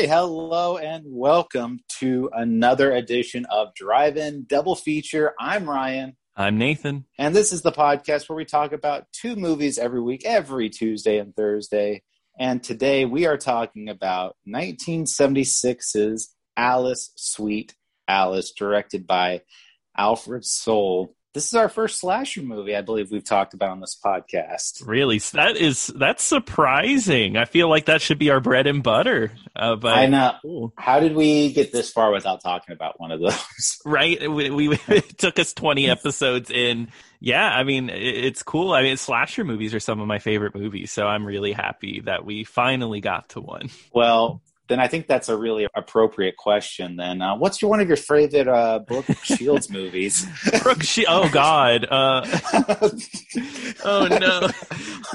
Right. Hello and welcome to another edition of Drive In Double Feature. I'm Ryan. I'm Nathan. And this is the podcast where we talk about two movies every week, every Tuesday and Thursday. And today we are talking about 1976's Alice Sweet Alice, directed by Alfred Sole this is our first slasher movie I believe we've talked about on this podcast. Really, that is that's surprising. I feel like that should be our bread and butter. Uh, but I know. Cool. How did we get this far without talking about one of those? Right, we, we it took us twenty episodes in. Yeah, I mean it's cool. I mean, slasher movies are some of my favorite movies, so I'm really happy that we finally got to one. Well, then I think that's a really appropriate question. Then, uh, what's your one of your favorite uh, Brooke Shields movies? Brooke Shields. Oh God. Uh, oh no.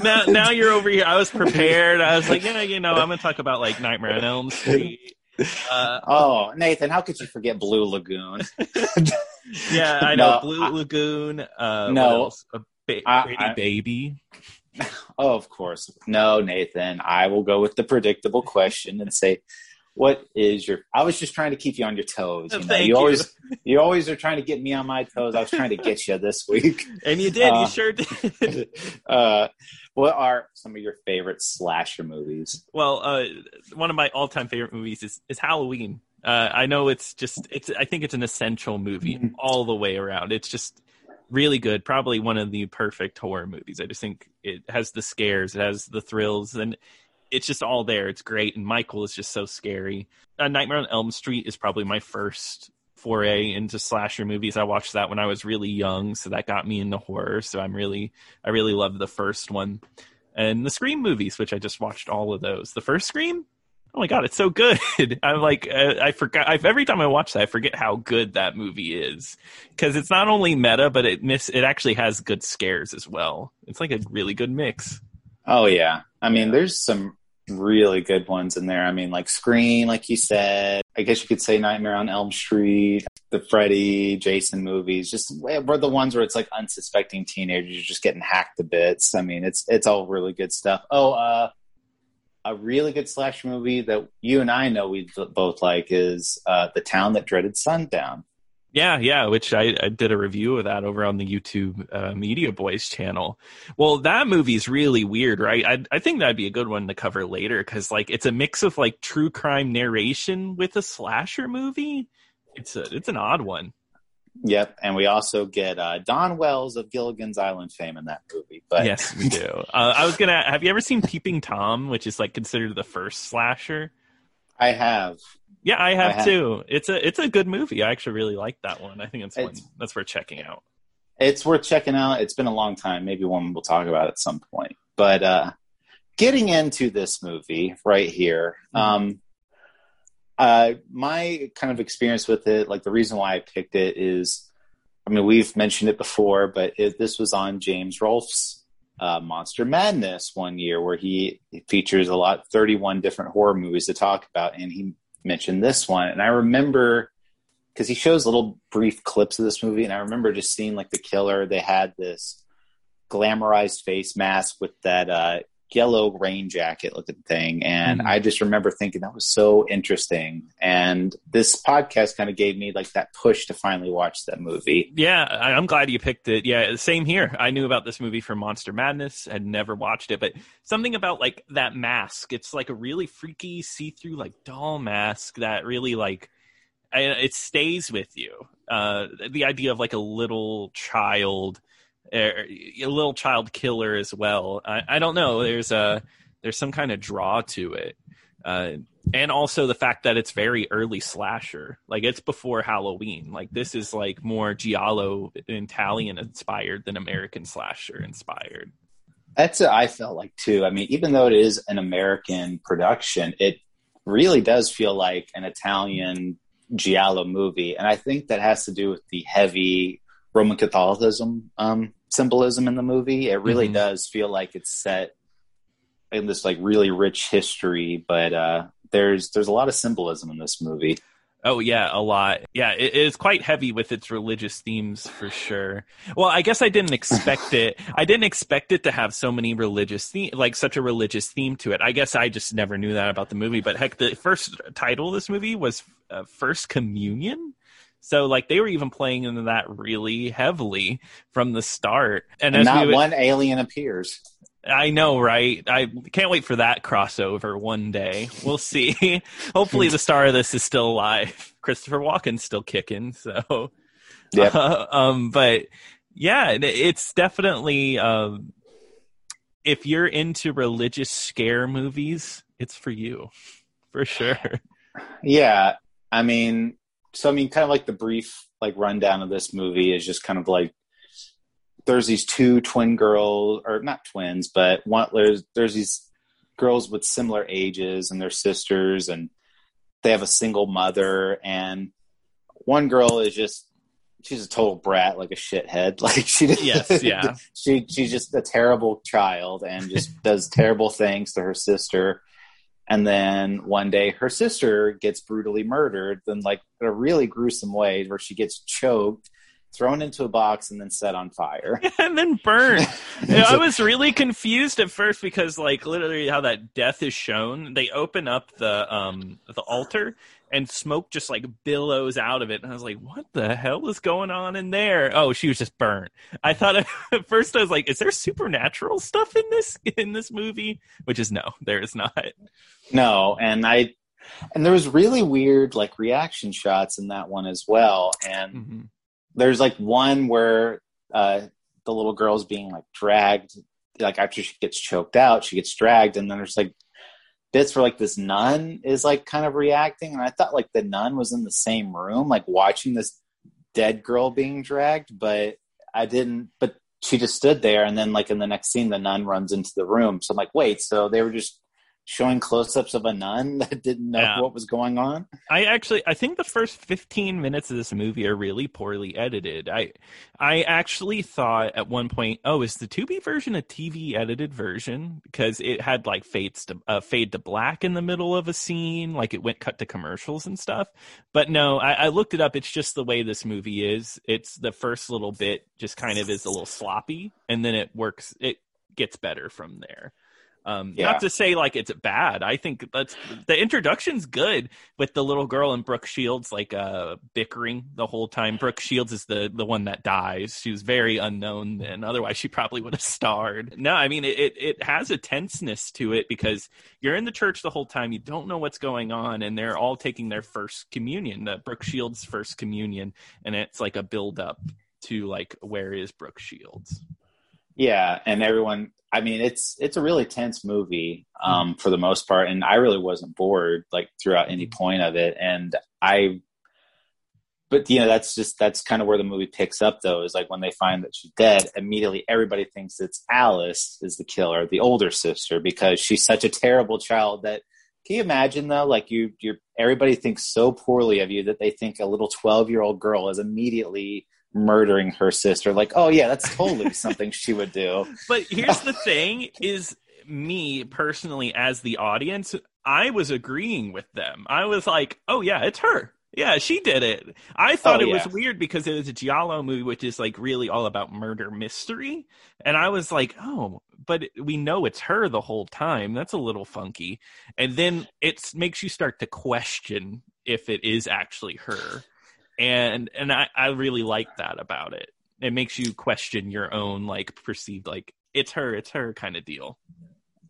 Now, now you're over here. I was prepared. I was like, yeah, you know, I'm gonna talk about like Nightmare on Elm Street. Uh, oh, Nathan, how could you forget Blue Lagoon? yeah, I know no, Blue I, Lagoon. Uh, no, a ba- I, I, baby. Oh, of course. No, Nathan. I will go with the predictable question and say, "What is your?" I was just trying to keep you on your toes. You, know? you, you, always, you always are trying to get me on my toes. I was trying to get you this week, and you did. Uh, you sure did. uh, what are some of your favorite slasher movies? Well, uh, one of my all-time favorite movies is, is Halloween. Uh, I know it's just it's. I think it's an essential movie all the way around. It's just really good. Probably one of the perfect horror movies. I just think it has the scares, it has the thrills, and it's just all there. It's great, and Michael is just so scary. A Nightmare on Elm Street is probably my first foray into slasher movies. I watched that when I was really young, so that got me into horror. So I'm really, I really love the first one, and the Scream movies, which I just watched all of those. The first Scream, oh my god, it's so good. I'm like, uh, I forgot. I've, every time I watch that, I forget how good that movie is because it's not only meta, but it miss it actually has good scares as well. It's like a really good mix. Oh yeah, I mean, yeah. there's some really good ones in there. I mean, like Scream, like you said. I guess you could say Nightmare on Elm Street, the Freddy, Jason movies. Just were the ones where it's like unsuspecting teenagers just getting hacked to bits. I mean, it's it's all really good stuff. Oh, uh, a really good slasher movie that you and I know we both like is uh, The Town That Dreaded Sundown. Yeah, yeah, which I, I, did a review of that over on the YouTube uh, Media Boys channel. Well, that movie's really weird, right? I, I think that'd be a good one to cover later because, like, it's a mix of like true crime narration with a slasher movie. It's a it's an odd one. Yep, and we also get uh, Dawn Wells of Gilligan's Island fame in that movie. But yes, we do. uh, I was gonna. Have you ever seen Peeping Tom, which is like considered the first slasher? I have. Yeah, I have, I have, too. It's a it's a good movie. I actually really like that one. I think it's, it's one that's worth checking out. It's worth checking out. It's been a long time. Maybe one we'll talk about at some point. But uh, getting into this movie right here, mm-hmm. um, uh, my kind of experience with it, like the reason why I picked it is, I mean, we've mentioned it before, but it, this was on James Rolfe's uh, Monster Madness one year, where he, features a lot, 31 different horror movies to talk about, and he mentioned this one. And I remember because he shows little brief clips of this movie, and I remember just seeing like the killer. They had this glamorized face mask with that uh, yellow rain jacket looking thing. And mm-hmm. I just remember thinking that was so interesting. And this podcast kind of gave me like that push to finally watch that movie. Yeah, I'm glad you picked it. Yeah, same here. I knew about this movie from Monster Madness, had never watched it, but something about like that mask. It's like a really freaky see through like doll mask that really like it stays with you. Uh, the idea of like a little child a little child killer as well. I, I, don't know. There's a there's some kind of draw to it, uh, and also the fact that it's very early slasher. Like it's before Halloween. Like this is like more giallo Italian inspired than American slasher inspired. That's what I felt like too. I mean, even though it is an American production, it really does feel like an Italian giallo movie, and I think that has to do with the heavy Roman Catholicism um, symbolism in the movie. It really mm-hmm. does feel like it's set in this like really rich history, but uh, there's there's a lot of symbolism in this movie. Oh yeah, a lot. Yeah, it is quite heavy with its religious themes for sure. Well, I guess I didn't expect it. I didn't expect it to have so many religious theme, like such a religious theme to it. I guess I just never knew that about the movie. But heck, the first title of this movie was uh, First Communion. So like they were even playing into that really heavily from the start. And, and not would, one alien appears. I know, right? I can't wait for that crossover one day. We'll see. Hopefully, the star of this is still alive. Christopher Walken's still kicking. So, yeah. Uh, um, but yeah, it's definitely um, if you're into religious scare movies, it's for you, for sure. Yeah, I mean, so I mean, kind of like the brief like rundown of this movie is just kind of like there's these two twin girls, or not twins, but one there's there's these girls with similar ages and they're sisters, and they have a single mother, and one girl is just she's a total brat, like a shithead. Like she, yes, yeah, she she's just a terrible child and just does terrible things to her sister. And then one day her sister gets brutally murdered, then like in a really gruesome way where she gets choked thrown into a box and then set on fire. And then burned. I was really confused at first because like literally how that death is shown. They open up the um the altar and smoke just like billows out of it. And i was like what the hell is going on in there? Oh she was just burnt. I thought at first i was like is there supernatural stuff in this in this movie? Which is no there is not. No and i and there was really weird like reaction shots in that one as well. And mm-hmm. there's like one where uh, the little girl's being like dragged, like after she gets choked out, she gets dragged, and then there's like bits where like this nun is like kind of reacting, and I thought like the nun was in the same room, like watching this dead girl being dragged, but I didn't. But she just stood there, and then like in the next scene, the nun runs into the room. So I'm like, wait, so they were just showing close-ups of a nun that didn't know yeah. what was going on. I actually I think the first 15 minutes of this movie are really poorly edited. I I actually thought at one point, oh, is the Tubi version a TV edited version because it had like fades to uh, fade to black in the middle of a scene, like it went cut to commercials and stuff. But no, I, I looked it up. It's just the way this movie is. It's the first little bit just kind of is a little sloppy, and then it works. It gets better from there. Um, yeah. Not to say like it's bad. I think that's the introduction's good with the little girl and Brooke Shields like uh, bickering the whole time. Brooke Shields is the the one that dies. She was very unknown then. Otherwise, she probably would have starred. No, I mean it, it, it has a tenseness to it because you're in the church the whole time. You don't know what's going on, and they're all taking their first communion, the Brooke Shields' first communion, and it's like a build up to like where is Brooke Shields. Yeah, and everyone. I mean, it's it's a really tense movie um, mm-hmm. for the most part, and I really wasn't bored like throughout any point of it. And I, but you know, that's just that's kind of where the movie picks up. Though is like when they find that she's dead, immediately everybody thinks it's Alice is the killer, the older sister, because she's such a terrible child that. Can you imagine though? Like you, you're everybody thinks so poorly of you that they think a little twelve-year-old girl is immediately murdering her sister. Like, oh yeah, that's totally something she would do. But here's the thing: is me personally as the audience, I was agreeing with them. I was like, oh yeah, it's her. Yeah, she did it. I thought oh, it yeah. was weird because it was a Giallo movie, which is like really all about murder mystery. And I was like, oh, but we know it's her the whole time. That's a little funky. And then it makes you start to question if it is actually her and and I, I really like that about it. It makes you question your own like perceived like it's her it's her kind of deal.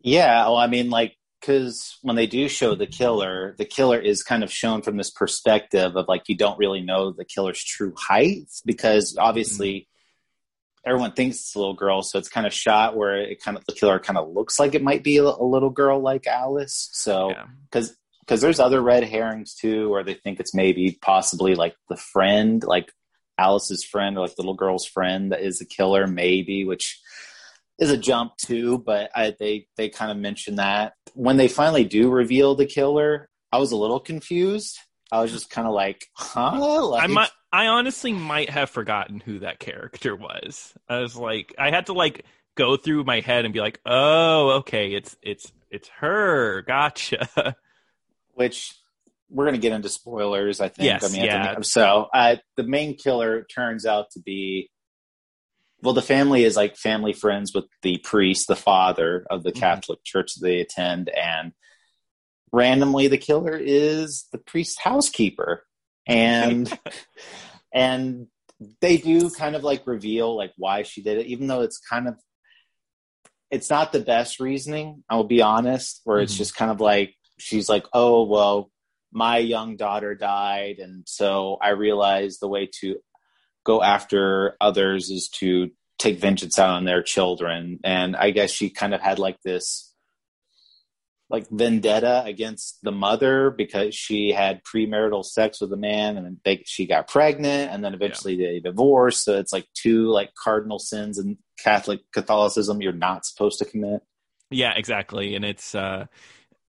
Yeah well i mean like because when they do show the killer the killer is kind of shown from this perspective of like you don't really know the killer's true height because obviously mm-hmm. everyone thinks it's a little girl so it's kind of shot where it kind of the killer kind of looks like it might be a, a little girl like alice. So because because there's other red herrings too, where they think it's maybe possibly like the friend, like Alice's friend or like the little girl's friend that is a killer, maybe, which is a jump too. But I, they they kind of mention that when they finally do reveal the killer, I was a little confused. I was just kind of like, huh? Like, I might, I honestly might have forgotten who that character was. I was like, I had to like go through my head and be like, oh, okay, it's it's it's her. Gotcha. which we're going to get into spoilers. I think. Yes, I mean, yeah. so uh, the main killer turns out to be. Well, the family is like family friends with the priest, the father of the Mhm. Catholic church they attend, and randomly the killer is the priest's housekeeper, and and they do kind of like reveal like why she did it, even though it's kind of it's not the best reasoning. I will be honest, where it's Mhm. just kind of like she's like, oh well, my young daughter died, and so I realized the way to go after others is to take vengeance out on their children, and I guess she kind of had like this like vendetta against the mother because she had premarital sex with a man and then they, she got pregnant and then eventually they divorced. So it's like two like cardinal sins in catholic catholicism you're not supposed to commit. Yeah, exactly. And it's uh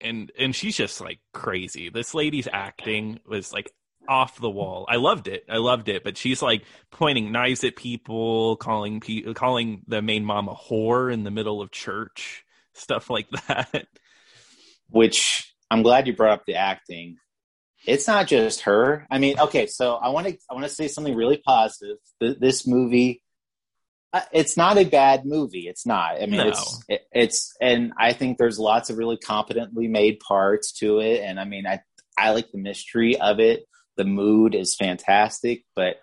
and and she's just like crazy. This lady's acting was like off the wall. I loved it. I loved it. But she's like pointing knives at people, calling pe- calling the main mom a whore in the middle of church, stuff like that. which i'm glad you brought up the acting it's not just her i mean okay so i want to i want to say something really positive Th- this movie uh, it's not a bad movie. It's not. I mean No. it's it, it's and i think there's lots of really competently made parts to it. And i mean i i like the mystery of it. The mood is fantastic but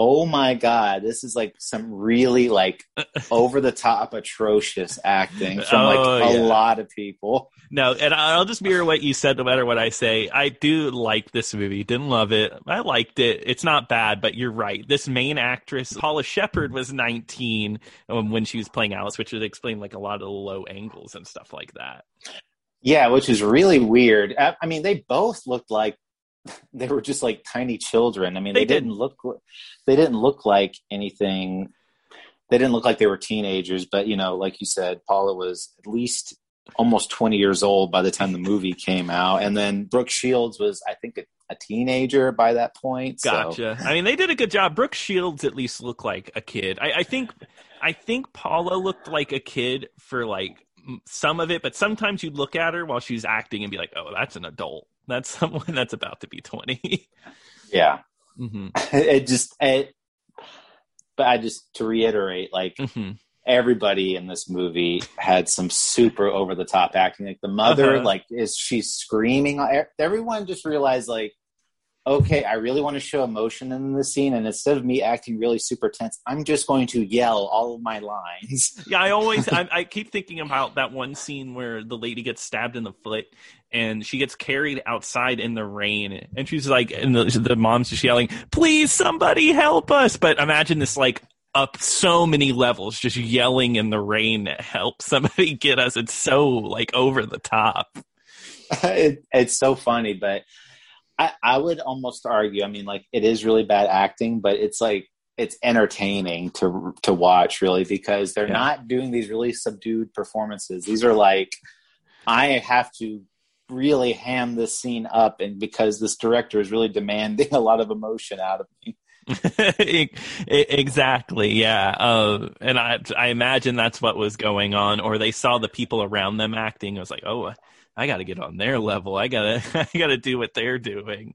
oh my god this is like some really like over the top atrocious acting from like Oh, a yeah. lot of people No, and I'll just mirror what you said no matter what I say. I do like this movie. Didn't love it. I liked it. It's not bad, but you're right. This main actress, Paula Sheppard, was 19 um, when she was playing Alice, which would explain like a lot of the low angles and stuff like that. Yeah, which is really weird. I, I mean, they both looked like they were just like tiny children. I mean, They they, did. didn't look they didn't look like anything. They didn't look like they were teenagers, but you know, like you said, Paula was at least almost 20 years old by the time the movie came out, and then Brooke Shields was, I think, a, a teenager by that point. so- Gotcha. I mean, they did a good job. Brooke Shields at least looked like a kid. I, I think, I think Paula looked like a kid for like some of it, but sometimes you'd look at her while she's acting and be like, "Oh, that's an adult. That's someone that's about to be 20. yeah, hmm it just it. But I just to reiterate, like hmm everybody in this movie had some super over the top acting. Like the mother, Uh-huh. like is she screaming. Everyone just realized like, okay, I really want to show emotion in the scene, and instead of me acting really super tense, I'm just going to yell all of my lines. Yeah, I always I, I keep thinking about that one scene where the lady gets stabbed in the foot and she gets carried outside in the rain and she's like and the, the mom's just yelling, "Please somebody help us." But imagine this like up so many levels just yelling in the rain help somebody get us. It's so like over the top. it, it's so funny, but I, I would almost argue. I mean, like it is really bad acting, but it's like it's entertaining to to watch really because they're Yeah. not doing these really subdued performances. These are like I have to really ham this scene up, and because this director is really demanding a lot of emotion out of me. Exactly yeah uh, and I, I imagine that's what was going on or they saw the people around them acting i was like oh i gotta get on their level i gotta i gotta do what they're doing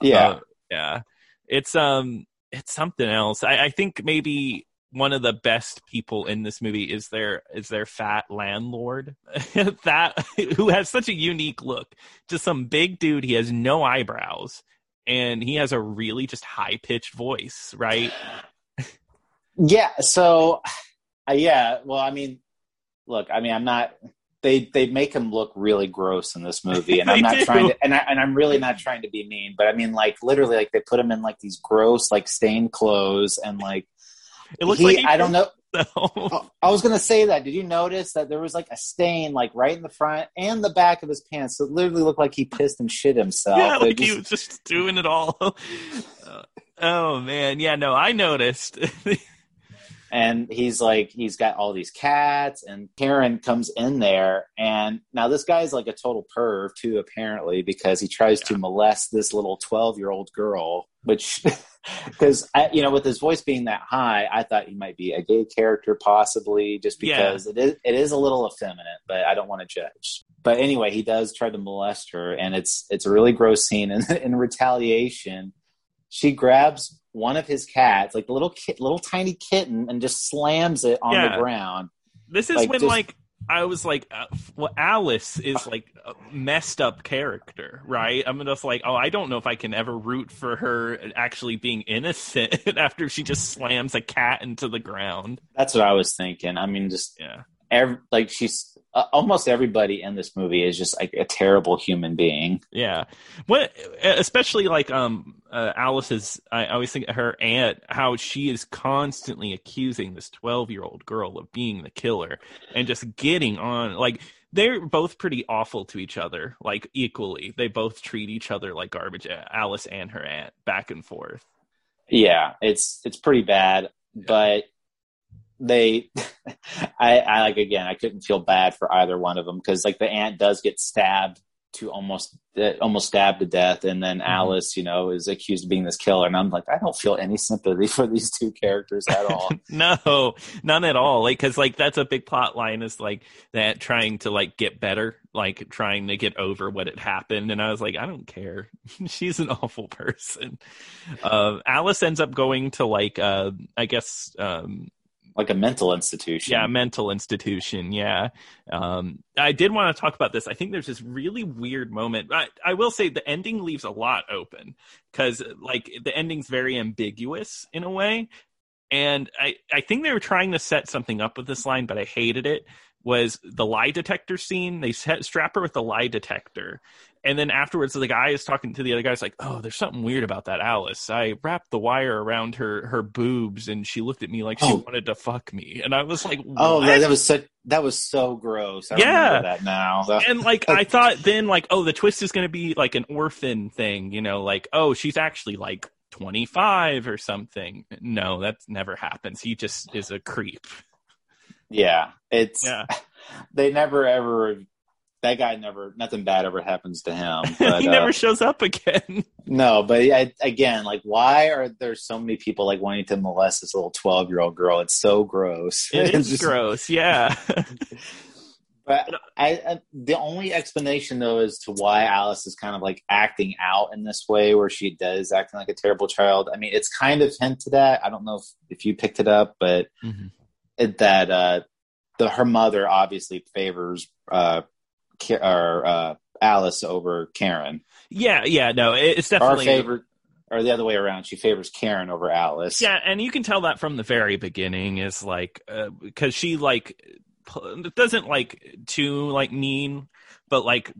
Yeah, Uh, yeah it's um it's something else I, I think maybe one of the best people in this movie is their is their fat landlord that who has such a unique look just some big dude he has no eyebrows and he has a really just high pitched voice right yeah. So, uh, yeah. Well, I mean, look. I mean, I'm not. They they make him look really gross in this movie, and I'm not do. trying to. And I and I'm really not trying to be mean, but I mean, like literally, like they put him in like these gross, like stained clothes, and like it looks he, like he I don't know. so. I was gonna say that. Did you notice that there was like a stain, like right in the front and the back of his pants? So it literally looked like he pissed and shit himself. yeah like just- he was just doing it all Uh, oh man yeah no i noticed and he's like he's got all these cats and karen comes in there and now this guy's like a total perv too apparently because he tries to molest this little 12 year old girl which because you know with his voice being that high i thought he might be a gay character possibly just Yeah. because it is it is a little effeminate but i don't want to judge but anyway, he does try to molest her, and it's it's a really gross scene. And in retaliation, she grabs one of his cats, like the little kit, little tiny kitten, and just slams it on Yeah. the ground. This is Like, when just- like I was like, uh, well, Alice is like a messed up character, right? I'm just like, oh, I don't know if I can ever root for her actually being innocent after she just slams a cat into the ground. That's what I was thinking. I mean, just Yeah, every, like she's uh, almost everybody in this movie is just like a terrible human being. yeah. What, especially like um uh, Alice's, I always think of her aunt, how she is constantly accusing this 12 year old girl of being the killer and just getting on like. They're both pretty awful to each other, like equally. They both treat each other like garbage. uh, Alice and her aunt, back and forth. Yeah, it's it's pretty bad, but they, I, I like again, I couldn't feel bad for either one of them because like the aunt does get stabbed to almost uh, almost stabbed to death, and then Alice, you know, is accused of being this killer, and I'm like, I don't feel any sympathy for these two characters at all. no, none at all. Like, cause like that's a big plot line is like that trying to like get better, like trying to get over what had happened. And I was like, I don't care. She's an awful person. Uh, Alice ends up going to like, uh, I guess, um, like a mental institution. yeah, mental institution. Yeah. Um, I did want to talk about this. I think there's this really weird moment. I, I will say the ending leaves a lot open because like the ending's very ambiguous in a way. And I, I think they were trying to set something up with this line, but I hated it. Was the lie detector scene? They set, strap her with the lie detector, and then afterwards, the guy is talking to the other guy. guys like, "Oh, there's something weird about that Alice. I wrapped the wire around her her boobs, and she looked at me like she Oh. wanted to fuck me." And I was like, Oh, "What?" that, that was such that was so gross. I Yeah. remember that now. and like I thought then like oh the twist is going to be like an orphan thing, you know, like oh she's actually like 25 or something. No, that never happens. He just is a creep. Yeah, it's Yeah. they never ever. That guy never. Nothing bad ever happens to him. But, he uh, never shows up again. No, but I, again, like, why are there so many people like wanting to molest this little twelve-year-old girl? It's so gross. It It's is just- gross. Yeah. But I, I, the only explanation though as to why Alice is kind of like acting out in this way, where she does acting like a terrible child. I mean, it's kind of hinted at. I don't know if, if you picked it up, but Mhm. That uh, the her mother obviously favors uh, Ka- or uh, Alice over Karen, Yeah, yeah, no, it- it's definitely favorite. or the other way around. She favors Karen over Alice. Yeah, and you can tell that from the very beginning is like because she like doesn't like too like mean, but like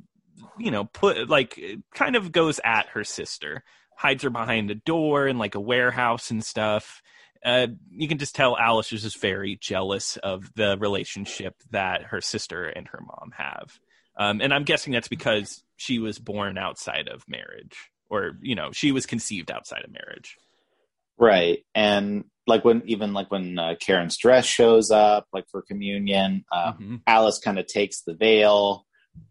you know put like kind of goes at her sister, hides her behind a door in like a warehouse and stuff. Uh, you can just tell Alice is just very jealous of the relationship that her sister and her mom have, um, and I'm guessing that's because she was born outside of marriage, or you know she was conceived outside of marriage. Right. And like when even like when uh, Karen's dress shows up, like for communion, uh, Mhm. Alice kind of takes the veil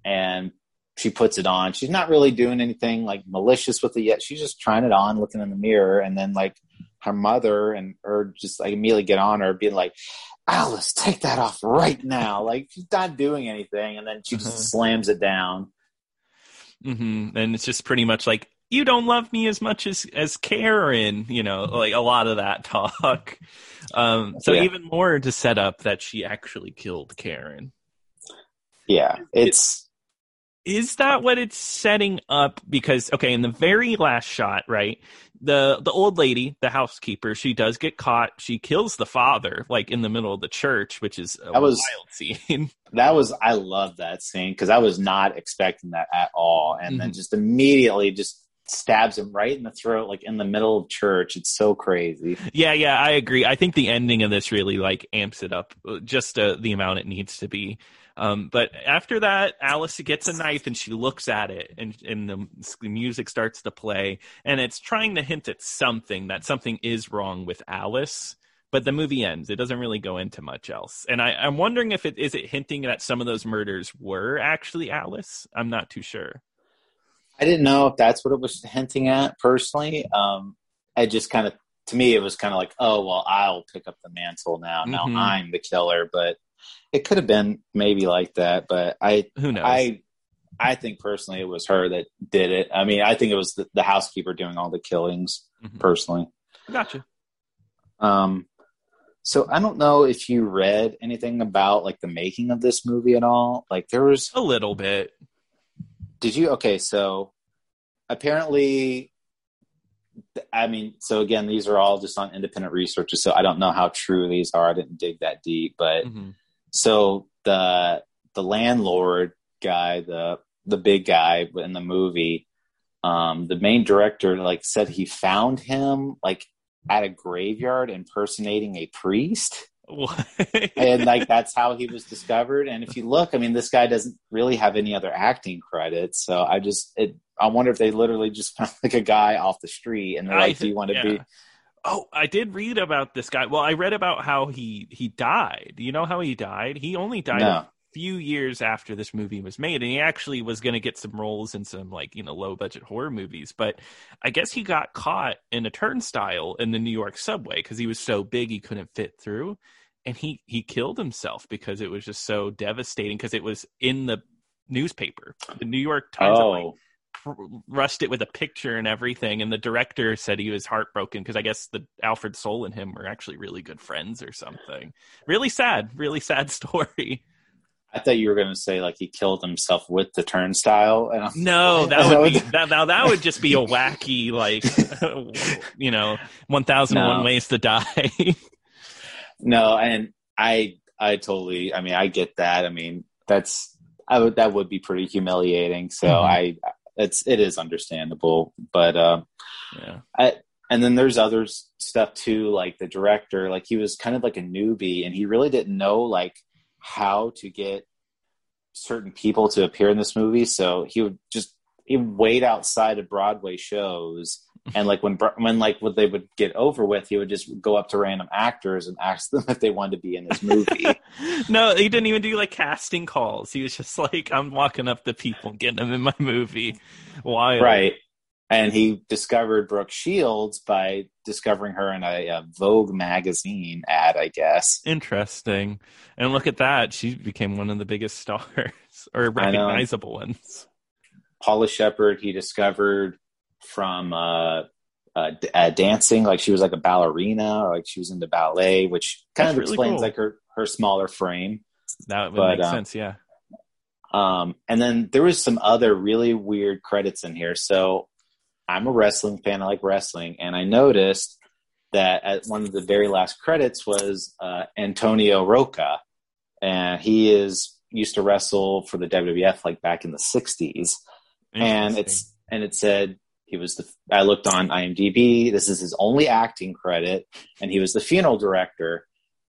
and she puts it on. She's not really doing anything like malicious with it yet. She's just trying it on, looking in the mirror, and then like her mother and her just like immediately get on her, being like, "Alice, take that off right now!" Like she's not doing anything, and then she just Uh-huh. slams it down. hmm And it's just pretty much like you don't love me as much as as Karen, you know, like a lot of that talk. Um, so Yeah. even more to set up that she actually killed Karen. Yeah, it's Is that what it's setting up? Because okay, in the very last shot, right, the the old lady, the housekeeper, she does get caught. She kills the father, like in the middle of the church, which is a That was- wild scene. that was I love that scene because I was not expecting that at all, and then Mhm. just immediately just stabs him right in the throat, like in the middle of church. It's so crazy. Yeah, yeah, I agree. I think the ending of this really like amps it up uh, just uh, the amount it needs to be. Um, but after that, Alice gets a knife and she looks at it, and and the, the music starts to play, and it's trying to hint at something that something is wrong with Alice. But the movie ends; it doesn't really go into much else. And I, I'm wondering if it is it hinting that some of those murders were actually Alice. I'm not too sure. I didn't know if that's what it was hinting at personally. Um, I just kind of, to me, it was kind of like, oh well, I'll pick up the mantle now. Now Mhm. I'm the killer. But it could have been maybe like that, but I Who knows? I I think personally it was her that did it. I mean, I think it was the, the housekeeper doing all the killings Mhm. personally. Gotcha. Um, so I don't know if you read anything about like the making of this movie at all. Like there was, A little bit. did you? Okay, so apparently, I mean, so again, these are all just on independent researches. So I don't know how true these are. I didn't dig that deep, but Mhm. So the the landlord guy, the the big guy in the movie, um, the main director like said he found him like at a graveyard impersonating a priest. And like that's how he was discovered. And if you look, I mean, this guy doesn't really have any other acting credits. So I just it I wonder if they literally just found like a guy off the street and they're like, Do you want to yeah. be Oh, I did read about this guy. Well, I read about how he he died. You know how he died? He only died No. a few years after this movie was made, and he actually was going to get some roles in some like you know low budget horror movies. But I guess he got caught in a turnstile in the New York subway because he was so big he couldn't fit through, and he he killed himself because it was just so devastating because it was in the newspaper. The New York Times Oh, rushed it with a picture and everything and the director said he was heartbroken because i guess the alfred Sole and him were actually really good friends or something really sad really sad story I thought you were gonna say like he killed himself with the turnstile. And I'm- no that would be that now that would just be a wacky like you know 1001 No. ways to die No, and I I totally I mean I get that. I mean that's I would that would be pretty humiliating. So Mhm. I it's it is understandable. But um yeah and then there's other stuff too, like the director, like he was kind of like a newbie and he really didn't know like how to get certain people to appear in this movie. So he would just he would wait outside of Broadway shows and like when when like what they would get over with, he would just go up to random actors and ask them if they wanted to be in his movie. no he didn't even do like casting calls he was just like i'm walking up to people getting them in my movie Wild. right. And he discovered Brooke Shields by discovering her in a, a Vogue magazine ad, I guess. Interesting. And look at that. She became one of the biggest stars or recognizable ones. Paula Sheppard he discovered from uh, uh, d- uh, dancing, like she was like a ballerina, or like she was into ballet, which kind That's of really explains cool. like her her smaller frame. That would But, make uh, sense, yeah. Um, and then there was some other really weird credits in here. So I'm a wrestling fan. I like wrestling, and I noticed that at one of the very last credits was uh, Antonio Rocca, and he is used to wrestle for the WWF like back in the '60s. and it's and it said he was the i looked on imdb this is his only acting credit and he was the funeral director.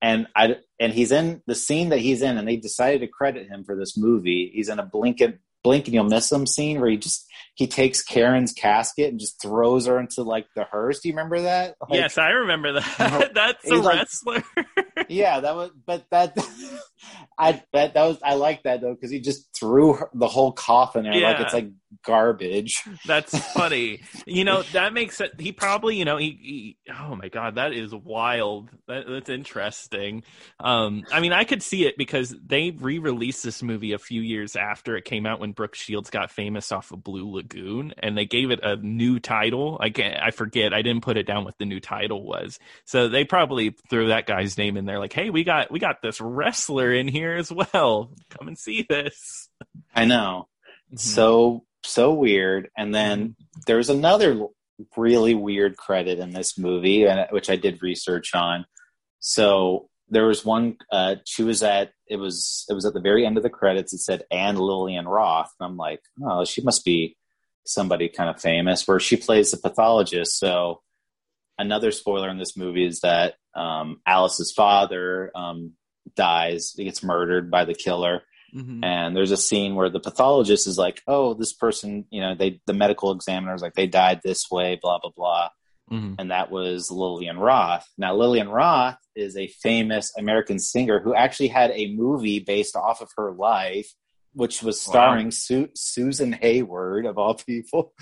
And i and he's in the scene that he's in and they decided to credit him for this movie he's in a blink and blink and you'll miss him scene where he just he takes karen's casket and just throws her into like the hearse do you remember that Like, yes, I remember that. That's a He's like- wrestler. yeah that was but that i that that was i like that though because he just threw her, the whole coffin there like it's like garbage That's funny. You know, that makes it. He probably, you know, he, he. Oh my god, that is wild. That, that's interesting. Um, I mean, I could see it because they re-released this movie a few years after it came out when Brooke Shields got famous off of Blue Lagoon, and they gave it a new title. I can't, I forget. I didn't put it down what the new title was. So they probably threw that guy's name in there, like, "Hey, we got we got this wrestler in here as well. Come and see this." i know Mm-hmm. so so weird and then there's another really weird credit in this movie and which i did research on so there was one uh she was at it was it was at the very end of the credits. It said and lillian roth. And i'm like oh she must be somebody kind of famous where she plays the pathologist. So another spoiler in this movie is that um alice's father um dies he gets murdered by the killer. Mhm. and there's a scene where the pathologist is like oh this person you know they the medical examiner is like they died this way blah blah blah Mhm. and that was lillian roth now lillian roth is a famous american singer who actually had a movie based off of her life which was Wow. starring Su- susan hayward of all people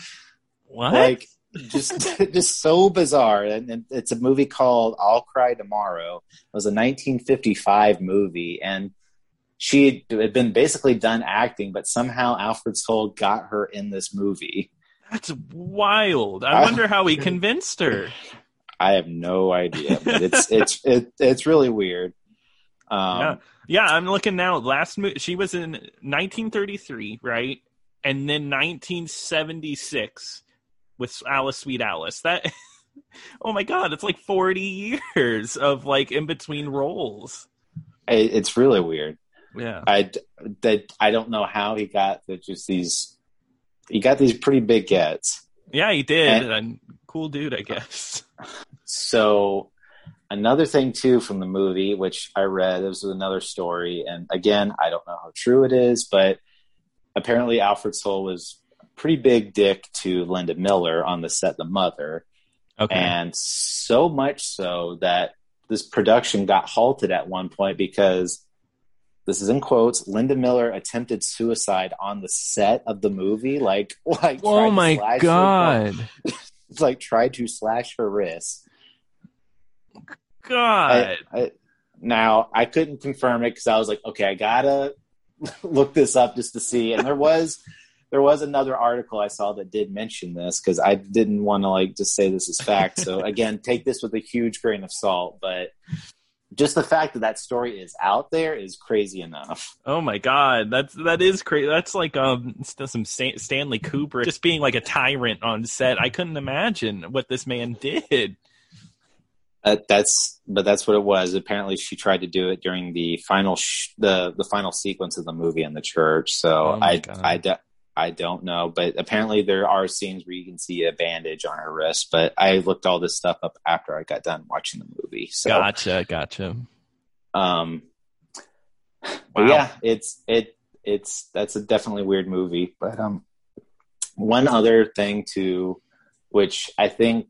What? like just just so bizarre. And, and it's a movie called I'll Cry Tomorrow. It was a 1955 movie, and she had been basically done acting, but somehow Alfred Sole got her in this movie. That's wild. I wonder how he convinced her. I have no idea, but it's it's it, it's really weird. Um, yeah, yeah. I'm looking now. Last mo- she was in 1933, right, and then 1976 with Alice Sweet Alice. That oh my god, it's like 40 years of like in between roles. it- it's really weird. Yeah, I that I don't know how he got the, just these. He got these pretty big gets. yeah, he did. And- And cool dude, I guess. So another thing too from the movie, which I read, this was another story, and again, I don't know how true it is, but apparently Alfred Sole was pretty big dick to Linda Miller on the set, The Mother, Okay. and so much so that this production got halted at one point because this is in quotes linda miller attempted suicide on the set of the movie like like oh tried oh to my her- god. like tried to slash her wrist God. I, I, now I couldn't confirm it because I was like, okay, I gotta look this up just to see. And there was there was another article I saw that did mention this because I didn't want to like just say this is fact. So again, take this with a huge grain of salt. But just the fact that that story is out there is crazy enough. Oh my god, that's that is crazy. That's like um some Stan- Stanley Kubrick just being like a tyrant on set. I couldn't imagine what this man did. Uh, that's but that's what it was. Apparently, she tried to do it during the final sh- the the final sequence of the movie in the church. So Oh I God. I, do- I don't know, but apparently there are scenes where you can see a bandage on her wrist. But I looked all this stuff up after I got done watching the movie. So Gotcha, gotcha. um, Wow. yeah, it's it it's that's a definitely weird movie. But um, one other thing too, which I think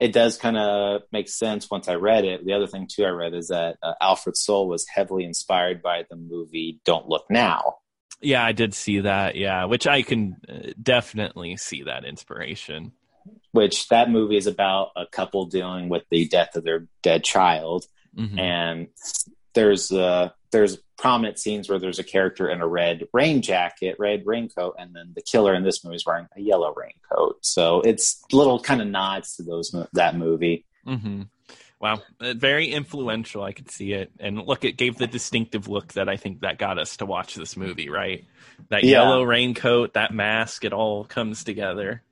it does kind of make sense once I read it. The other thing too I read is that uh, Alfred Sole was heavily inspired by the movie Don't Look Now. Yeah, I did see that. Yeah, which I can uh, definitely see that inspiration. Which that movie is about a couple dealing with the death of their dead child, Mhm. and there's uh there's prominent scenes where there's a character in a red rain jacket, red raincoat, and then the killer in this movie is wearing a yellow raincoat. So it's little kind of nods to those that movie. hmm Wow, Uh, very influential. I could see it, and look, it gave the distinctive look that I think that got us to watch this movie. Right, that Yeah. yellow raincoat, that mask, it all comes together.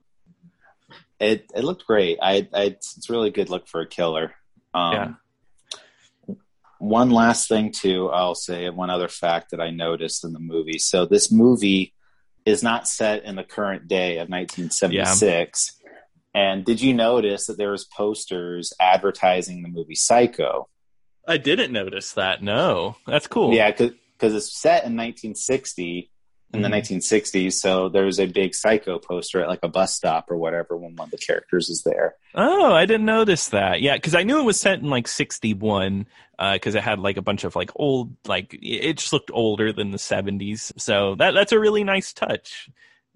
It it looked great. I, I it's a really good look for a killer. Um, Yeah. One last thing too, I'll say one other fact that I noticed in the movie. So this movie is not set in the current day of 1976. And did you notice that there was posters advertising the movie Psycho? I didn't notice that. No, that's cool. Yeah, because it's set in 1960 in the Mhm. 1960s. So there was a big Psycho poster at like a bus stop or whatever when one of the characters is there. Oh, I didn't notice that. Yeah, because I knew it was set in like '61, because it had like a bunch of like old, like it just looked older than the '70s. So that that's a really nice touch.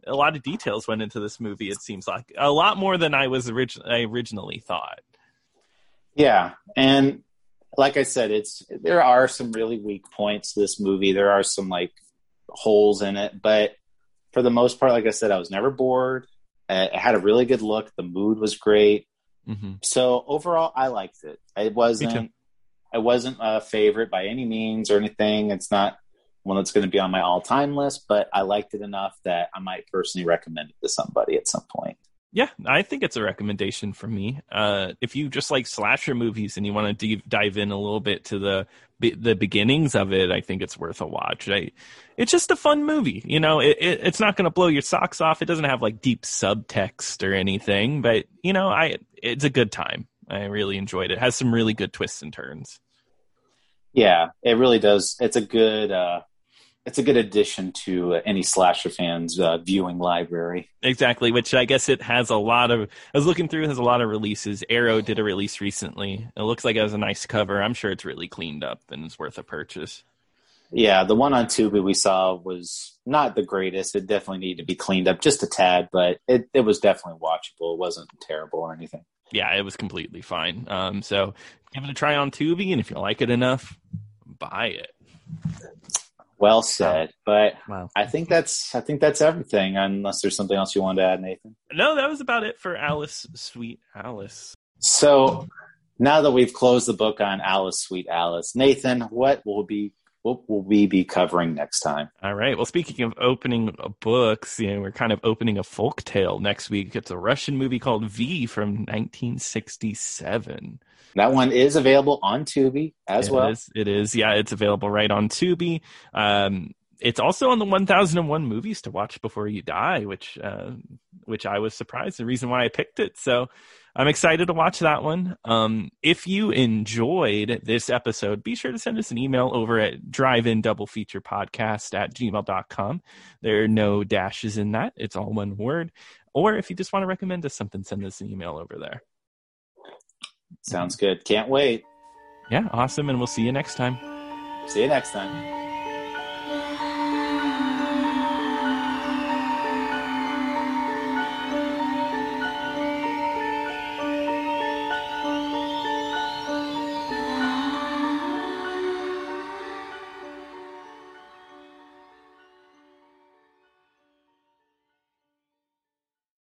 A lot of details went into this movie. It seems like a lot more than I was I originally thought. Yeah, and like I said, it's there are some really weak points to this movie. There are some like holes in it, but for the most part, like I said, I was never bored. Uh, It had a really good look. The mood was great. hmm So overall, I liked it. It wasn't. It wasn't a favorite by any means or anything. It's not one that's going to be on my all-time list, but I liked it enough that I might personally recommend it to somebody at some point. Yeah, I think it's a recommendation for me. Uh, if you just like slasher movies and you want to dive in a little bit to the the beginnings of it, I think it's worth a watch. I, it's just a fun movie. You know, it, it, it's not going to blow your socks off. It doesn't have like deep subtext or anything, but you know, I it's a good time. I really enjoyed it. it has some really good twists and turns. Yeah, it really does. It's a good. Uh, it's a good addition to uh, any slasher fans' uh, viewing library. Exactly, which I guess it has a lot of. I was looking through, it has a lot of releases. Arrow did a release recently. It looks like it has a nice cover. I'm sure it's really cleaned up and it's worth a purchase. Yeah, the one on Tubi we saw was not the greatest. It definitely needed to be cleaned up just a tad, but it, it was definitely watchable. It wasn't terrible or anything. Yeah, it was completely fine. Um, so give it a try on Tubi, and if you like it enough, buy it. Well said. But Wow. I think that's I think that's everything. Unless there's something else you wanted to add, Nathan. No, that was about it for Alice, Sweet Alice. So now that we've closed the book on Alice, Sweet Alice, Nathan, what will be what will we be covering next time? All right. Well, speaking of opening books, you know, we're kind of opening a folk tale next week. It's a Russian movie called Viy from 1967. That one is available on Tubi as It well. is. It is. Yeah, it's available right on Tubi. Um, it's also on the 1001 movies to watch before you die, which uh, which I was surprised. The reason why I picked it. So I'm excited to watch that one. Um, if you enjoyed this episode, be sure to send us an email over at drive-in double feature podcast at gmail.com. There are no dashes in that. It's all one word. Or if you just want to recommend us something, send us an email over there. Sounds good. Can't wait. Yeah, awesome. And we'll see you next time. See you next time.